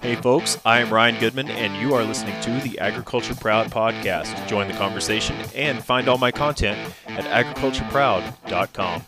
Hey, folks, I am Ryan Goodman, and you are listening to the Agriculture Proud podcast. Join the conversation and find all my content at agricultureproud.com.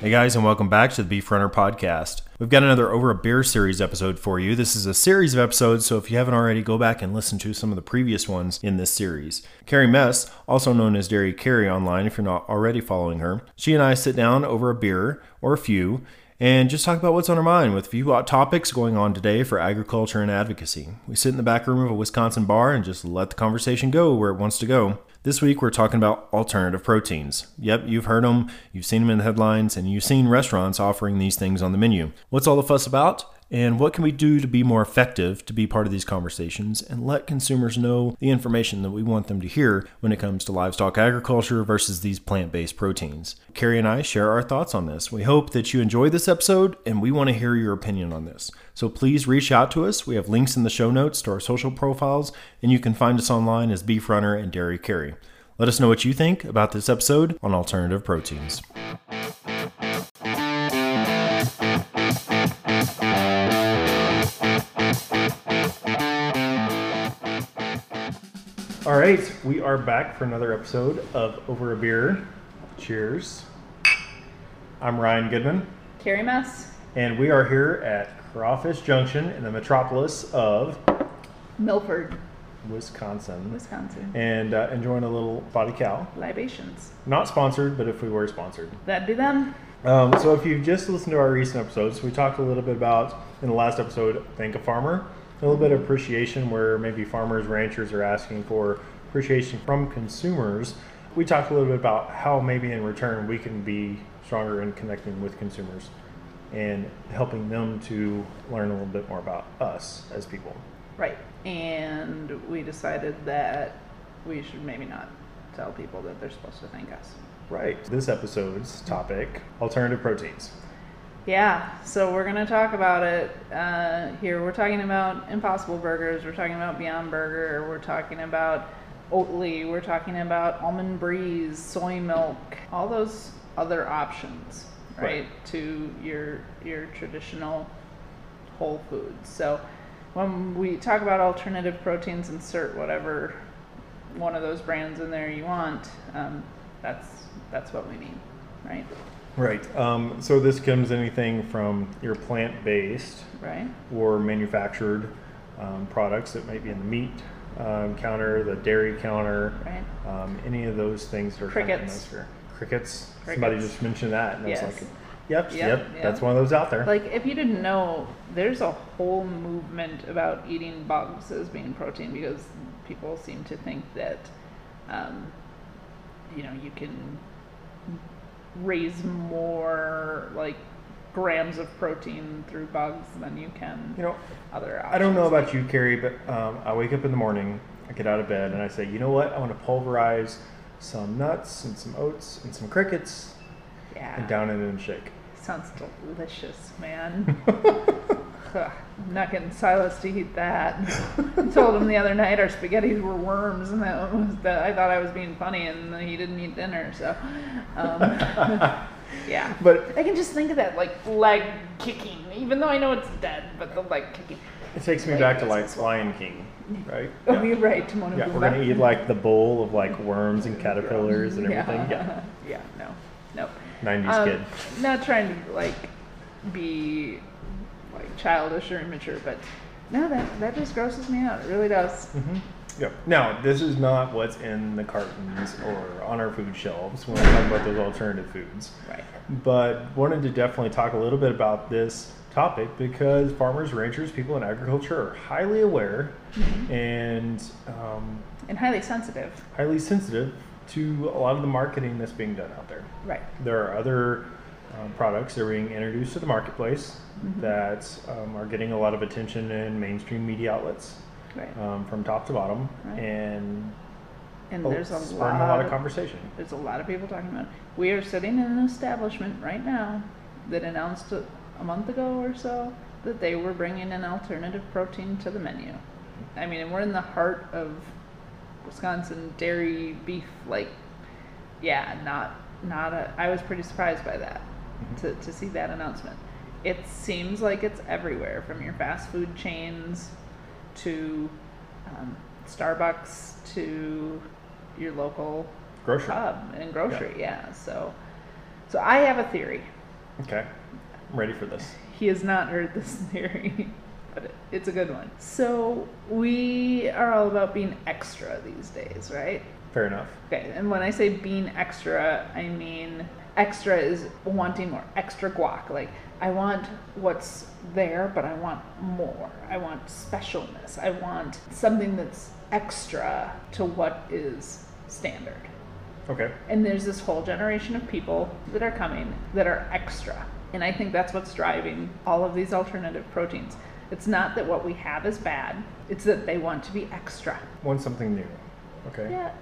Hey, guys, and welcome back to the Beef Runner podcast. We've got another Over a Beer series episode for you. This is a series of episodes, so if you haven't already, go back and listen to some of the previous ones in this series. Carrie Mess, also known as Dairy Carrie online if you're not already following her, she and I sit down over a beer or a few and just talk about what's on our mind with a few hot topics going on today for agriculture and advocacy. We sit in the back room of a Wisconsin bar and just let the conversation go where it wants to go. This week we're talking about alternative proteins. Yep, you've heard them, you've seen them in the headlines, and you've seen restaurants offering these things on the menu. What's all the fuss about? And what can we do to be more effective to be part of these conversations and let consumers know the information that we want them to hear when it comes to livestock agriculture versus these plant based proteins? Carrie and I share our thoughts on this. We hope that you enjoy this episode and we want to hear your opinion on this. So please reach out to us. We have links in the show notes to our social profiles, and you can find us online as Beef Runner and Dairy Carrie. Let us know what you think about this episode on alternative proteins. All right, we are back for another episode of Over a Beer. Cheers. I'm Ryan Goodman, Carrie Mess, and we are here at Crawfish Junction in the metropolis of Milford, Wisconsin, Wisconsin. and uh, enjoying a little body cow. Libations. Not sponsored, but if we were sponsored. That'd be them. Um, so if you've just listened to our recent episodes, we talked a little bit about in the last episode, thank a farmer, a little bit of appreciation where maybe farmers, ranchers are asking for appreciation from consumers. We talked a little bit about how maybe in return we can be stronger in connecting with consumers and helping them to learn a little bit more about us as people. Right. And we decided that we should maybe not tell people that they're supposed to thank us. Right. This episode's topic alternative proteins. Yeah, so we're going to talk about it uh, here. We're talking about Impossible Burgers, we're talking about Beyond Burger, we're talking about Oatly, we're talking about Almond Breeze, soy milk, all those other options, right, Right. to your your traditional whole foods. So when we talk about alternative proteins, insert whatever one of those brands in there you want. Um, that's that's what we mean, right? Right. Um, so this comes anything from your plant based Right. or manufactured um, products that might be in the meat um, counter, the dairy counter, Right. um, any of those things that are kind of Crickets. Crickets. Somebody just mentioned that, and I was like, "Yep, yep, Yep, that's one of those out there." Like, if you didn't know, there's a whole movement about eating bugs as being protein because people seem to think that, um, you know, you can raise more like grams of protein through bugs than you can you know, other options. I don't know about you, Carrie, but um, I wake up in the morning, I get out of bed, and I say, "You know what? I want to pulverize some nuts and some oats and some crickets Yeah. and down it in a shake." Sounds delicious, man. Ugh, I'm not getting Silas to eat that. I told him the other night our spaghettis were worms, and that was that I thought I was being funny, and he didn't eat dinner. So, um, yeah. But I can just think of that like leg kicking, even though I know it's dead, but the leg kicking. it takes me back to like Lion King, right? Oh, you're right, Timon and Yeah, we're gonna eat like the bowl of like worms and caterpillars and everything. Yeah, Yeah. yeah. No. Nope. '90s Um, kid. Not trying to like be like childish or immature, but no, that that just grosses me out. It really does. hmm Yep. Now, this is not what's in the cartons or on our food shelves when we talk about those alternative foods. Right. But wanted to definitely talk a little bit about this topic because farmers, ranchers, people in agriculture are highly aware Mm-hmm. and um, And highly sensitive. highly sensitive to a lot of the marketing that's being done out there. Right. There are other um, products that are being introduced to the marketplace Mhm. that um, are getting a lot of attention in mainstream media outlets Right. um, from top to bottom, Right. and And oh, there's a lot, a lot of conversation. There's a lot of people talking about. It. We are sitting in an establishment right now that announced a, a month ago or so that they were bringing an alternative protein to the menu. I mean, and we're in the heart of Wisconsin dairy beef. Like, yeah, not not a. I was pretty surprised by that. To, to see that announcement. It seems like it's everywhere from your fast food chains to um, Starbucks to your local Grocery. pub and grocery. Yeah. So, so I have a theory. Okay. I'm ready for this. He has not heard this theory, but it, it's a good one. So we are all about being extra these days, right? Fair enough. Okay, and when I say being extra, I mean extra is wanting more, extra guac. Like I want what's there, but I want more. I want specialness. I want something that's extra to what is standard. Okay. And there's this whole generation of people that are coming that are extra. And I think that's what's driving all of these alternative proteins. It's not that what we have is bad, it's that they want to be extra. Want something new. Okay. Yeah,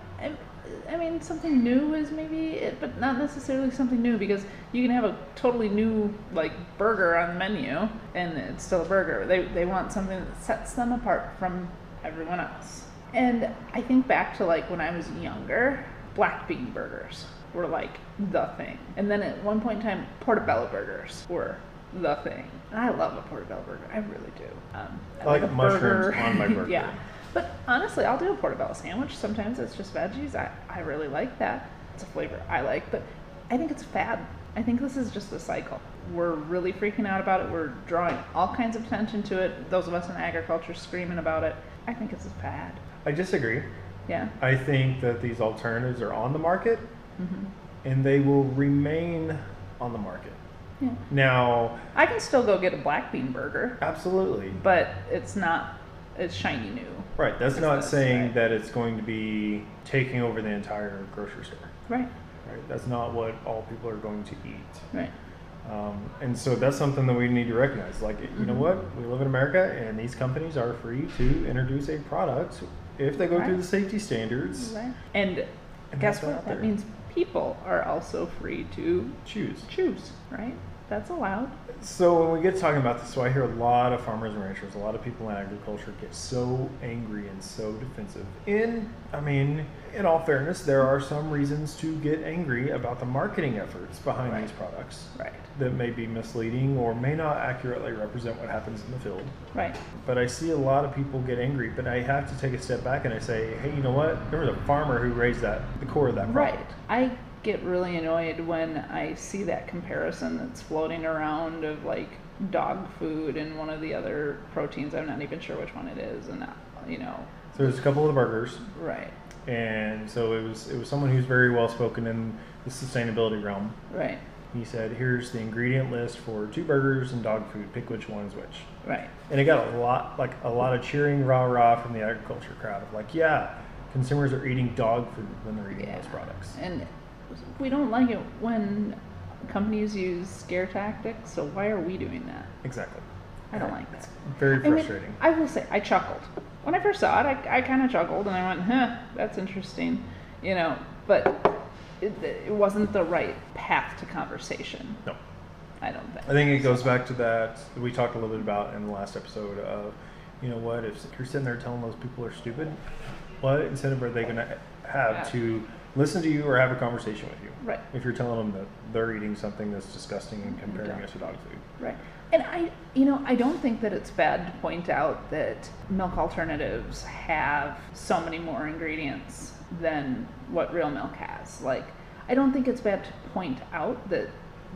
I mean, something new is maybe it, but not necessarily something new because you can have a totally new, like, burger on the menu and it's still a burger. They, they want something that sets them apart from everyone else. And I think back to, like, when I was younger, black bean burgers were like the thing. And then at one point in time, portobello burgers were the thing. And I love a portobello burger. I really do. Um, I like mushrooms on my burger. yeah. But honestly, I'll do a portobello sandwich. Sometimes it's just veggies. I, I really like that. It's a flavor I like, but I think it's fad. I think this is just a cycle. We're really freaking out about it. We're drawing all kinds of attention to it. Those of us in agriculture screaming about it. I think it's a fad. I disagree. Yeah. I think that these alternatives are on the market hmm and they will remain on the market. Yeah. Now, I can still go get a black bean burger, absolutely. but it's not. It's shiny new. Right. That's not this, saying right? that it's going to be taking over the entire grocery store. Right. Right. That's not what all people are going to eat. Right. Um, and so that's something that we need to recognize. Like, you know Mhm. what? We live in America, and these companies are free to introduce a product if they go through the safety standards. Right. And, And guess what? That means people are also free to Choose. choose. Right. That's allowed. So when we get talking about this, so I hear a lot of farmers and ranchers, a lot of people in agriculture get so angry and so defensive. In, I mean, in all fairness, there are some reasons to get angry about the marketing efforts behind Right. these products Right. that may be misleading or may not accurately represent what happens in the field. Right. But I see a lot of people get angry, but I have to take a step back and I say, hey, you know what? There was a farmer who raised that, the core of that product. Right. I get really annoyed when I see that comparison that's floating around of like dog food and one of the other proteins. I'm not even sure which one it is, and uh, you know, So there's a couple of the burgers, right, and so it was it was someone who's very well spoken in the sustainability realm. right, He said, "Here's the ingredient list for two burgers and dog food. Pick which one is which." right, And it got a lot, like a lot of cheering, rah rah from the agriculture crowd of like, "Yeah, consumers are eating dog food when they're eating yeah. those products." And we don't like it when companies use scare tactics. So why are we doing that? Exactly. I don't like that. Very I mean, frustrating. I will say, I chuckled. When I first saw it, I, I kind of chuckled and I went, huh, that's interesting. You know, but it, it wasn't the right path to conversation, no. I don't think. I think it goes back to that we talked a little bit about in the last episode of, you know what, if you're sitting there telling those people are stupid, what incentive are they going to have Yeah. to listen to you or have a conversation with you? Right. If you're telling them that they're eating something that's disgusting and comparing it to dog food. Right. And I, you know, I don't think that it's bad to point out that milk alternatives have so many more ingredients than what real milk has. Like, I don't think it's bad to point out that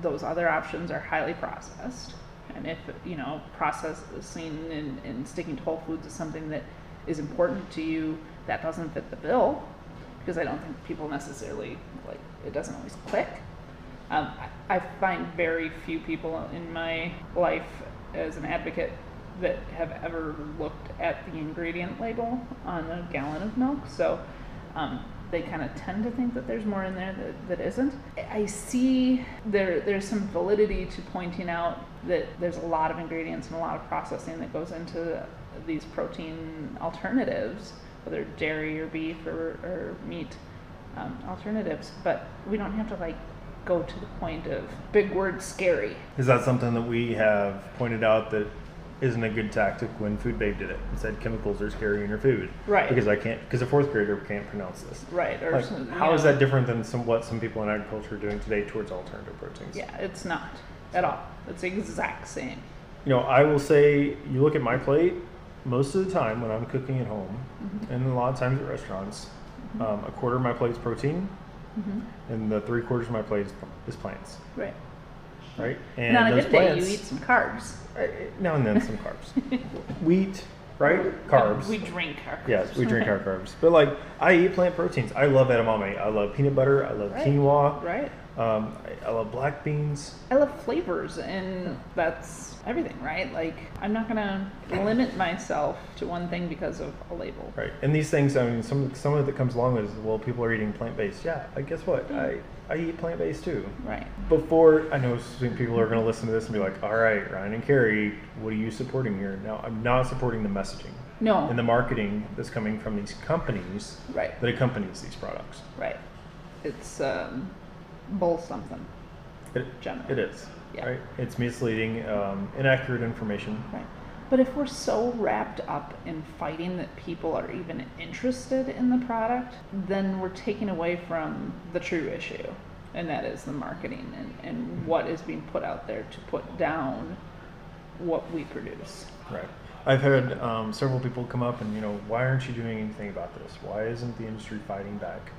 those other options are highly processed. And if, you know, processing and, and sticking to whole foods is something that is important to you, that doesn't fit the bill. Because I don't think people necessarily, like, it doesn't always click. Um, I, find very few people in my life as an advocate that have ever looked at the ingredient label on a gallon of milk. So um, they kind of tend to think that there's more in there that, that isn't. I see there there's some validity to pointing out that there's a lot of ingredients and a lot of processing that goes into these protein alternatives, whether dairy or beef or, or meat um, alternatives. But we don't have to like go to the point of big word scary. Is that something that we have pointed out that isn't a good tactic when Food Babe did it and said chemicals are scary in your food. Right. Because I can't, because a fourth grader can't pronounce this. Right. Or Like, some- how is know, that different than some what some people in agriculture are doing today towards alternative proteins? Yeah, it's not at all. It's the exact same. You know, I will say, you look at my plate. Most of the time, when I'm cooking at home, Mm-hmm. and a lot of times at restaurants, um, a quarter of my plate is protein, Mm-hmm. and the three quarters of my plate is, is plants. Right. Right. And And on a good day, plants, you eat some carbs. uh, now and then some carbs, wheat, right? Carbs. We drink our carbs. Yes, we drink our carbs. But like, I eat plant proteins. I love edamame. I love peanut butter. I love Right. quinoa. Right. Um, I, I love black beans. I love flavors, and that's everything, right? Like, I'm not gonna limit myself to one thing because of a label. Right. And these things, I mean, some some of it that comes along with is, well, people are eating plant based. Yeah. I guess what? I I eat plant based too. Right. Before I know some people are going to listen to this and be like, all right, Ryan and Carrie, what are you supporting here? No, I'm not supporting the messaging No. and the marketing that's coming from these companies right. that accompanies these products. Right. It's um, bull something. It, Generally. it is. Yeah. Right. It's misleading, um, inaccurate information. Right. But if we're so wrapped up in fighting that people are even interested in the product, then we're taking away from the true issue, and that is the marketing and, and what is being put out there to put down what we produce. Right. I've had um, several people come up and, you know, why aren't you doing anything about this? Why isn't the industry fighting back?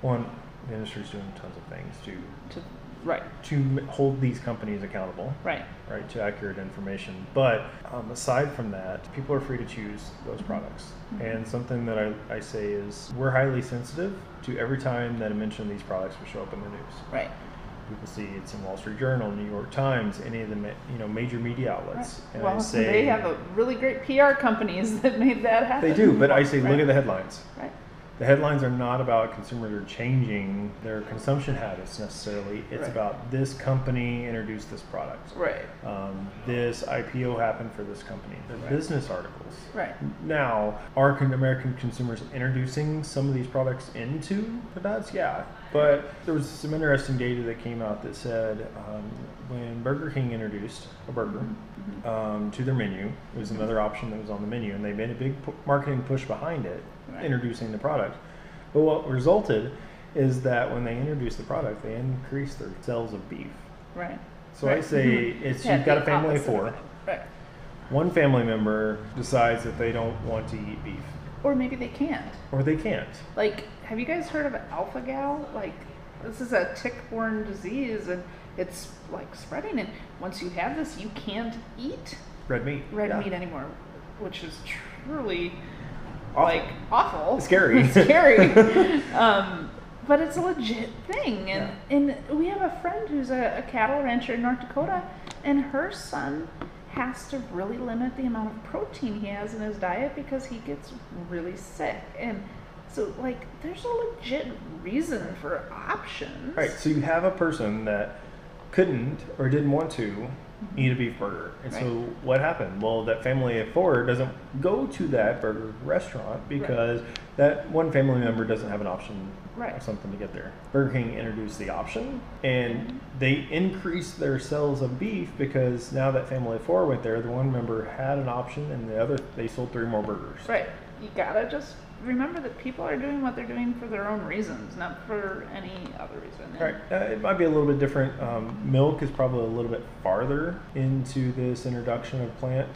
One, the industry's doing tons of things to To right, to m- hold these companies accountable, right, right, to accurate information. But um, aside from that, people are free to choose those products. Mhm. And something that I, I say is we're highly sensitive to every time that a mention of these products will show up in the news. right, People see it's in Wall Street Journal, New York Times, any of the you know major media right. outlets. And I say they have a really great PR companies that made that happen. they do, but I say look at the headlines. Right, The headlines are not about consumers are changing their consumption habits necessarily. It's Right. about this company introduced this product. right, Um, this IPO happened for this company. They're Right. business articles. right, Now, are American consumers introducing some of these products into products? Yeah. But there was some interesting data that came out that said um, when Burger King introduced a burger Mhm. um, to their menu, it was another option that was on the menu, and they made a big pu- marketing push behind it. Introducing the product. But what resulted is that when they introduced the product, they increased their sales of beef. right. So I Right. say mm-hmm. it's Yeah, you've got a family of four. it. Right. One family member decides that they don't want to eat beef, Or maybe they can't. or they can't. Like, have you guys heard of alpha gal? Like, this is a tick-borne disease, and it's like spreading. And once you have this, you can't eat Red meat. red Yeah. meat anymore, which is truly. Like awful, Scary. scary. um, but it's a legit thing, and and we have a friend who's a, a cattle rancher in North Dakota, and her son has to really limit the amount of protein he has in his diet because he gets really sick and so like there's a legit reason for options Right. So you have a person that couldn't or didn't want to eat a beef burger, and so what happened? Well, that family of four doesn't go to that burger restaurant because that one family member doesn't have an option Right. or something to get there. Burger King introduced the option, and mm-hmm. they increased their sales of beef because now that family of four went there, the one member had an option, and the other they sold three more burgers. right you gotta just remember that people are doing what they're doing for their own reasons not for any other reason Right. Uh, it might be a little bit different. Um, milk is probably a little bit farther into this introduction of plant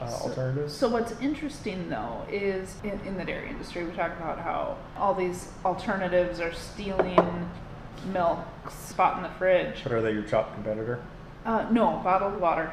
uh, So- alternatives. So what's interesting though is in, in the dairy industry, we talk about how all these alternatives are stealing milk spot in the fridge. But are they your top competitor? Uh, no, bottled water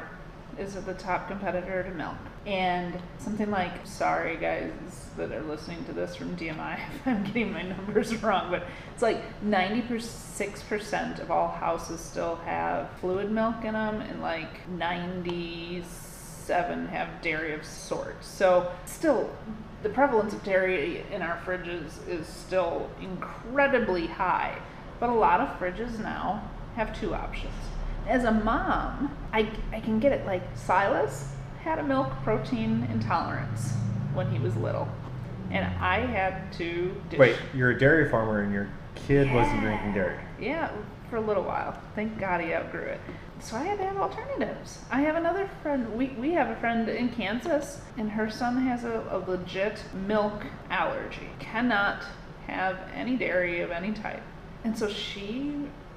is the top competitor to milk. And something like, sorry guys that are listening to this from DMI if I'm getting my numbers wrong, but it's like 96% of all houses still have fluid milk in them, and like 97 have dairy of sorts. So still, the prevalence of dairy in our fridges is still incredibly high. But a lot of fridges now have two options as a mom, I, I can get it. Like Silas had a milk protein intolerance when he was little, and I had to dish. Wait, you're a dairy farmer and your kid wasn't drinking dairy. Yeah, for a little while. Thank God he outgrew it. So I had to have alternatives. I have another friend. We, we have a friend in Kansas, and her son has a, a legit milk allergy. Cannot have any dairy of any type. And so she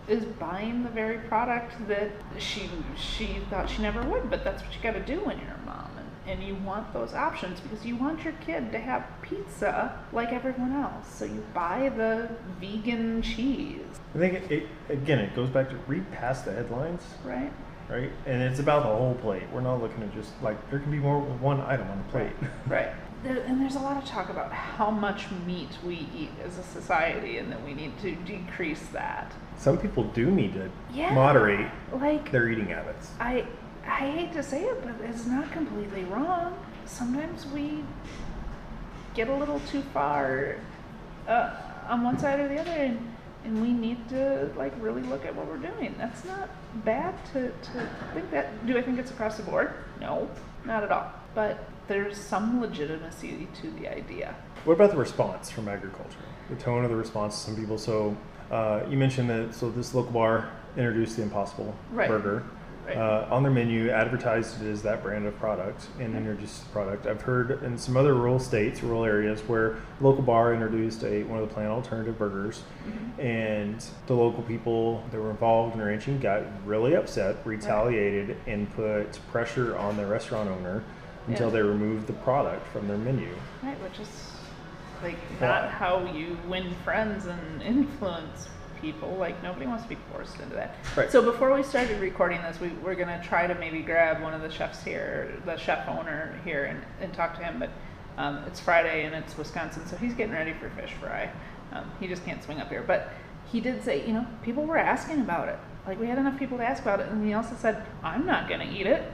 is buying the very product that she she thought she never would, but that's what you got to do when you're a mom, and, and you want those options because you want your kid to have pizza like everyone else. So you buy the vegan cheese, I think it, it again it goes back to read past the headlines, right? right? And it's about the whole plate. We're not looking at just like there can be more than one item on the plate. Right. There, and there's a lot of talk about how much meat we eat as a society, and that we need to decrease that. Some people do need to Yeah. moderate Like their eating habits. I I hate to say it, but it's not completely wrong. Sometimes we get a little too far uh, on one side or the other, and, and we need to like really look at what we're doing. That's not bad to, to think that. Do I think it's across the board? No, not at all. But there's some legitimacy to the idea. What about the response from agriculture? The tone of the response to some people. So uh, you mentioned that so this local bar introduced the Impossible Right. Burger. Right. Uh, on their menu, advertised it as that brand of product and introduced the product. I've heard in some other rural states, rural areas, where local bar introduced a one of the plant alternative burgers, Mhm. and the local people that were involved in the ranching got really upset, retaliated, and put pressure on the restaurant owner until Yeah. they removed the product from their menu. Right, which is like not how you win friends and influence people. Like nobody wants to be forced into that. Right. So before we started recording this, we we're gonna try to maybe grab one of the chefs here, the chef owner here, and, and talk to him. But um, it's Friday and it's Wisconsin, so he's getting ready for fish fry. Um, he just can't swing up here, but he did say, you know, people were asking about it. Like we had enough people to ask about it, and he also said, I'm not gonna eat it,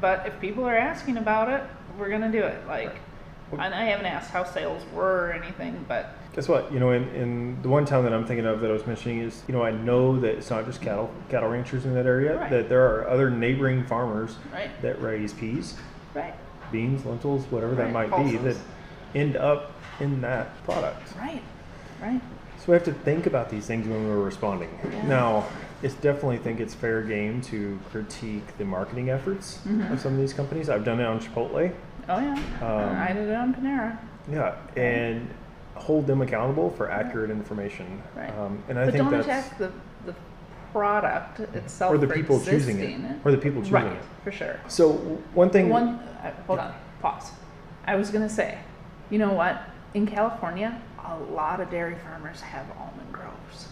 but if people are asking about it, we're gonna do it. Like. And I haven't asked how sales were or anything, but Guess what? You know, in, in the one town that I'm thinking of that I was mentioning is, you know, I know that it's not just cattle cattle ranchers in that area. Right. That there are other neighboring farmers right, that raise peas, right, beans, lentils, whatever that might be, that end up in that product. right, right. So we have to think about these things when we're responding. Yeah. Now, it's definitely think it's fair game to critique the marketing efforts Mhm. of some of these companies. I've done it on Chipotle. Oh yeah, Um, I did it on Panera. Yeah, and hold them accountable for accurate information. Right. Um, and I but think don't that's attack the the product itself or the people choosing it, or the people choosing right, it. for sure. So one thing, One, uh, hold on, pause. I was gonna say, you know what? In California, a lot of dairy farmers have almond groves.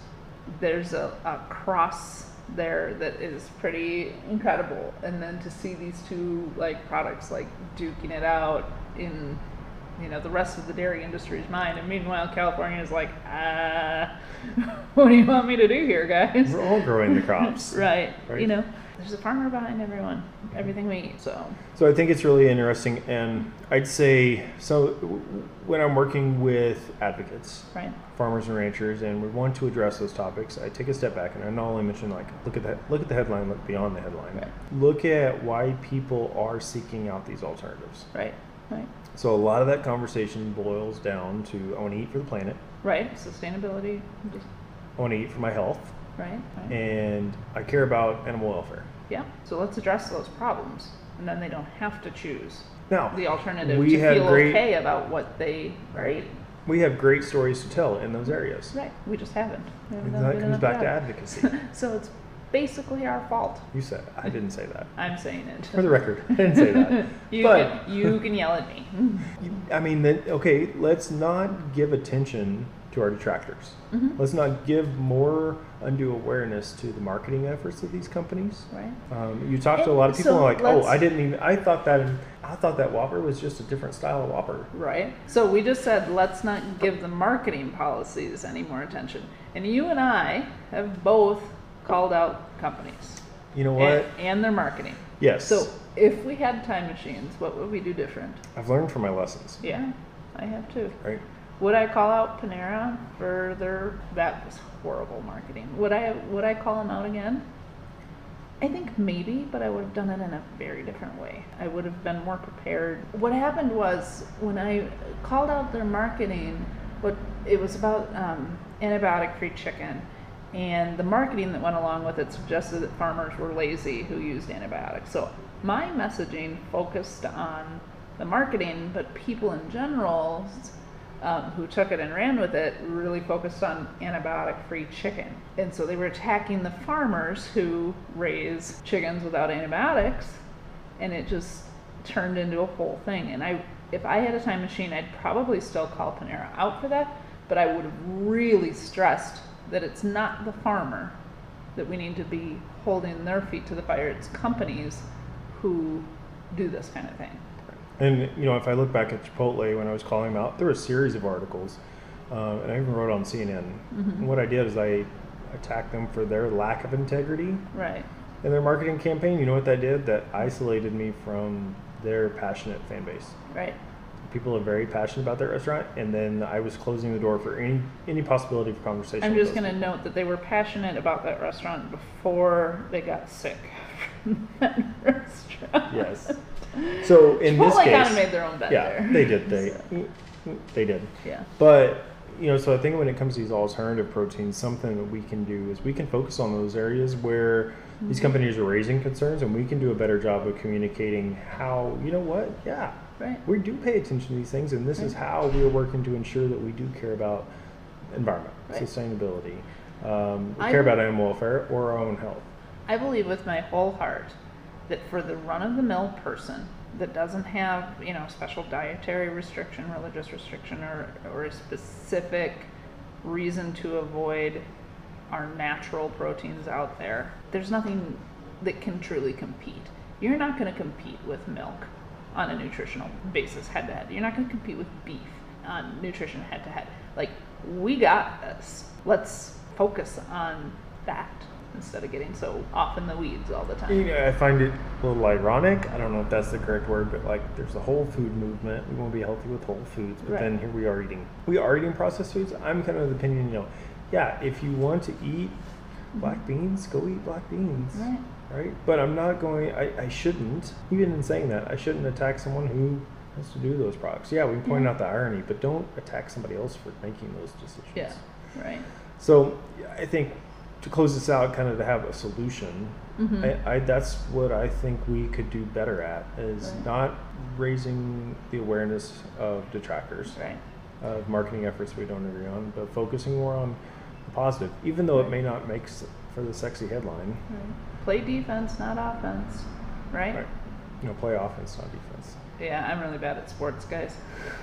There's a, a cross there that is pretty incredible, and then to see these two like products like duking it out in, you know, the rest of the dairy industry's mind, and meanwhile California is like, ah, what do you want me to do here, guys? we're all growing the crops. Right. Right. You know, there's a farmer behind everyone, everything we eat. So So I think it's really interesting, and I'd say so. When I'm working with advocates, right. farmers and ranchers, and we want to address those topics, I take a step back and I not only mention like look at that, look at the headline, look beyond the headline, Right. look at why people are seeking out these alternatives. Right. Right. So a lot of that conversation boils down to I want to eat for the planet, Right. Sustainability. Just, I want to eat for my health, right. Right. and I care about animal welfare. yeah. So let's address those problems, and then they don't have to choose Now, the alternative we to feel great- okay about what they right. we have great stories to tell in those areas. Right. We just haven't. We haven't And that comes back to advocacy. so it's basically our fault. You said I didn't say that. I'm saying it. For the record, I didn't say that. you But- can you can yell at me. I mean, then okay, let's not give attention to our detractors. Mhm. Let's not give more undue awareness to the marketing efforts of these companies. Right. Um, you talk to a lot of people so and like, oh, I didn't even. I thought that. I thought that Whopper was just a different style of Whopper. Right. So we just said let's not give the marketing policies any more attention. And you and I have both called out companies You know what? and, and their marketing. yes. So if we had time machines, what would we do different? I've learned from my lessons. Yeah, I have too. Right. Would I call out Panera for their that was horrible marketing? Would I would I call them out again? I think maybe, but I would have done it in a very different way. I would have been more prepared. What happened was when I called out their marketing, what it was about um, antibiotic-free chicken, and the marketing that went along with it suggested that farmers were lazy who used antibiotics. So my messaging focused on the marketing, but people in general um, who took it and ran with it really focused on antibiotic free chicken. And so they were attacking the farmers who raise chickens without antibiotics, and it just turned into a whole thing. And I, if I had a time machine, I'd probably still call Panera out for that, but I would have really stressed that it's not the farmer that we need to be holding their feet to the fire. It's companies who do this kind of thing. And you know, if I look back at Chipotle when I was calling them out, there were a series of articles, uh, and I even wrote on CNN. Mm-hmm. And what I did is I attacked them for their lack of integrity. Right. In their marketing campaign, you know what that did? That isolated me from their passionate fan base. Right people are very passionate about their restaurant, and then I was closing the door for any any possibility for conversation. I'm just going to note that they were passionate about that restaurant before they got sick from that restaurant. Yes. So in Chipotle this case, kind of made their own bet yeah, there. they did. They they did. Yeah. But you know, so I think when it comes to these alternative proteins, something that we can do is we can focus on those areas where mm-hmm. these companies are raising concerns, and we can do a better job of communicating how you know what, yeah, Right. We do pay attention to these things, and this right. is how we are working to ensure that we do care about environment, right. sustainability, um, we care about animal welfare or our own health. I believe with my whole heart that for the run of the mill person that doesn't have, you know, special dietary restriction, religious restriction, or, or a specific reason to avoid our natural proteins out there, there's nothing that can truly compete. You're not going to compete with milk on a nutritional basis head to head. You're not going to compete with beef on nutrition head to head. Like, we got this. Let's focus on that instead of getting so off in the weeds all the time. Yeah, I find it a little ironic. I don't know if that's the correct word, but like there's a whole food movement. We want to be healthy with whole foods, but right. then here we are eating. We are eating processed foods. I'm kind of the opinion, you know, yeah, if you want to eat black mm-hmm. beans, go eat black beans. Right right? But I'm not going. I, I shouldn't. Even in saying that, I shouldn't attack someone who has to do those products. Yeah, we point yeah. out the irony, but don't attack somebody else for making those decisions. Yeah, right. So I think to close this out, kind of to have a solution. Mm-hmm. I, I, that's what I think we could do better at is right. not raising the awareness of detractors right. of marketing efforts we don't agree on, but focusing more on the positive, even though right. it may not make for the sexy headline play defense, not offense, right? Right. No, play offense, not defense. Yeah, I'm really bad at sports, guys.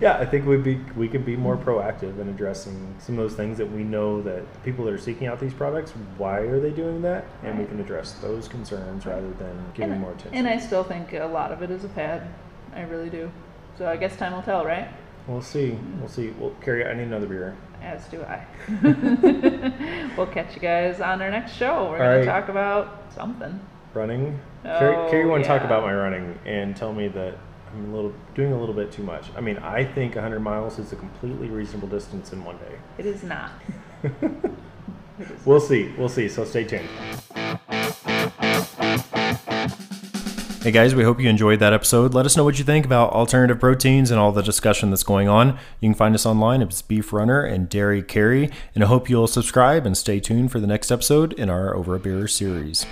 yeah, I think we'd be we could be more proactive in addressing some of those things that we know that people that are seeking out these products, why are they doing that? And right. we can address those concerns rather than giving and, more attention. And I still think a lot of it is a fad. I really do. So I guess time will tell, right? We'll see. We'll see. Well, Carrie, I need another beer. As do I. we'll catch you guys on our next show. We're going right. to talk about something. Running. Oh, Carrie, Carrie want to talk about my running and tell me that I'm a little doing a little bit too much. I mean, I think 100 miles is a completely reasonable distance in one day. It is not. it is we'll not. see. We'll see. So stay tuned. Hey guys, we hope you enjoyed that episode. Let us know what you think about alternative proteins and all the discussion that's going on. You can find us online. It's Beef Runner and Dairy Carrie. And I hope you'll subscribe and stay tuned for the next episode in our Over a Beer series.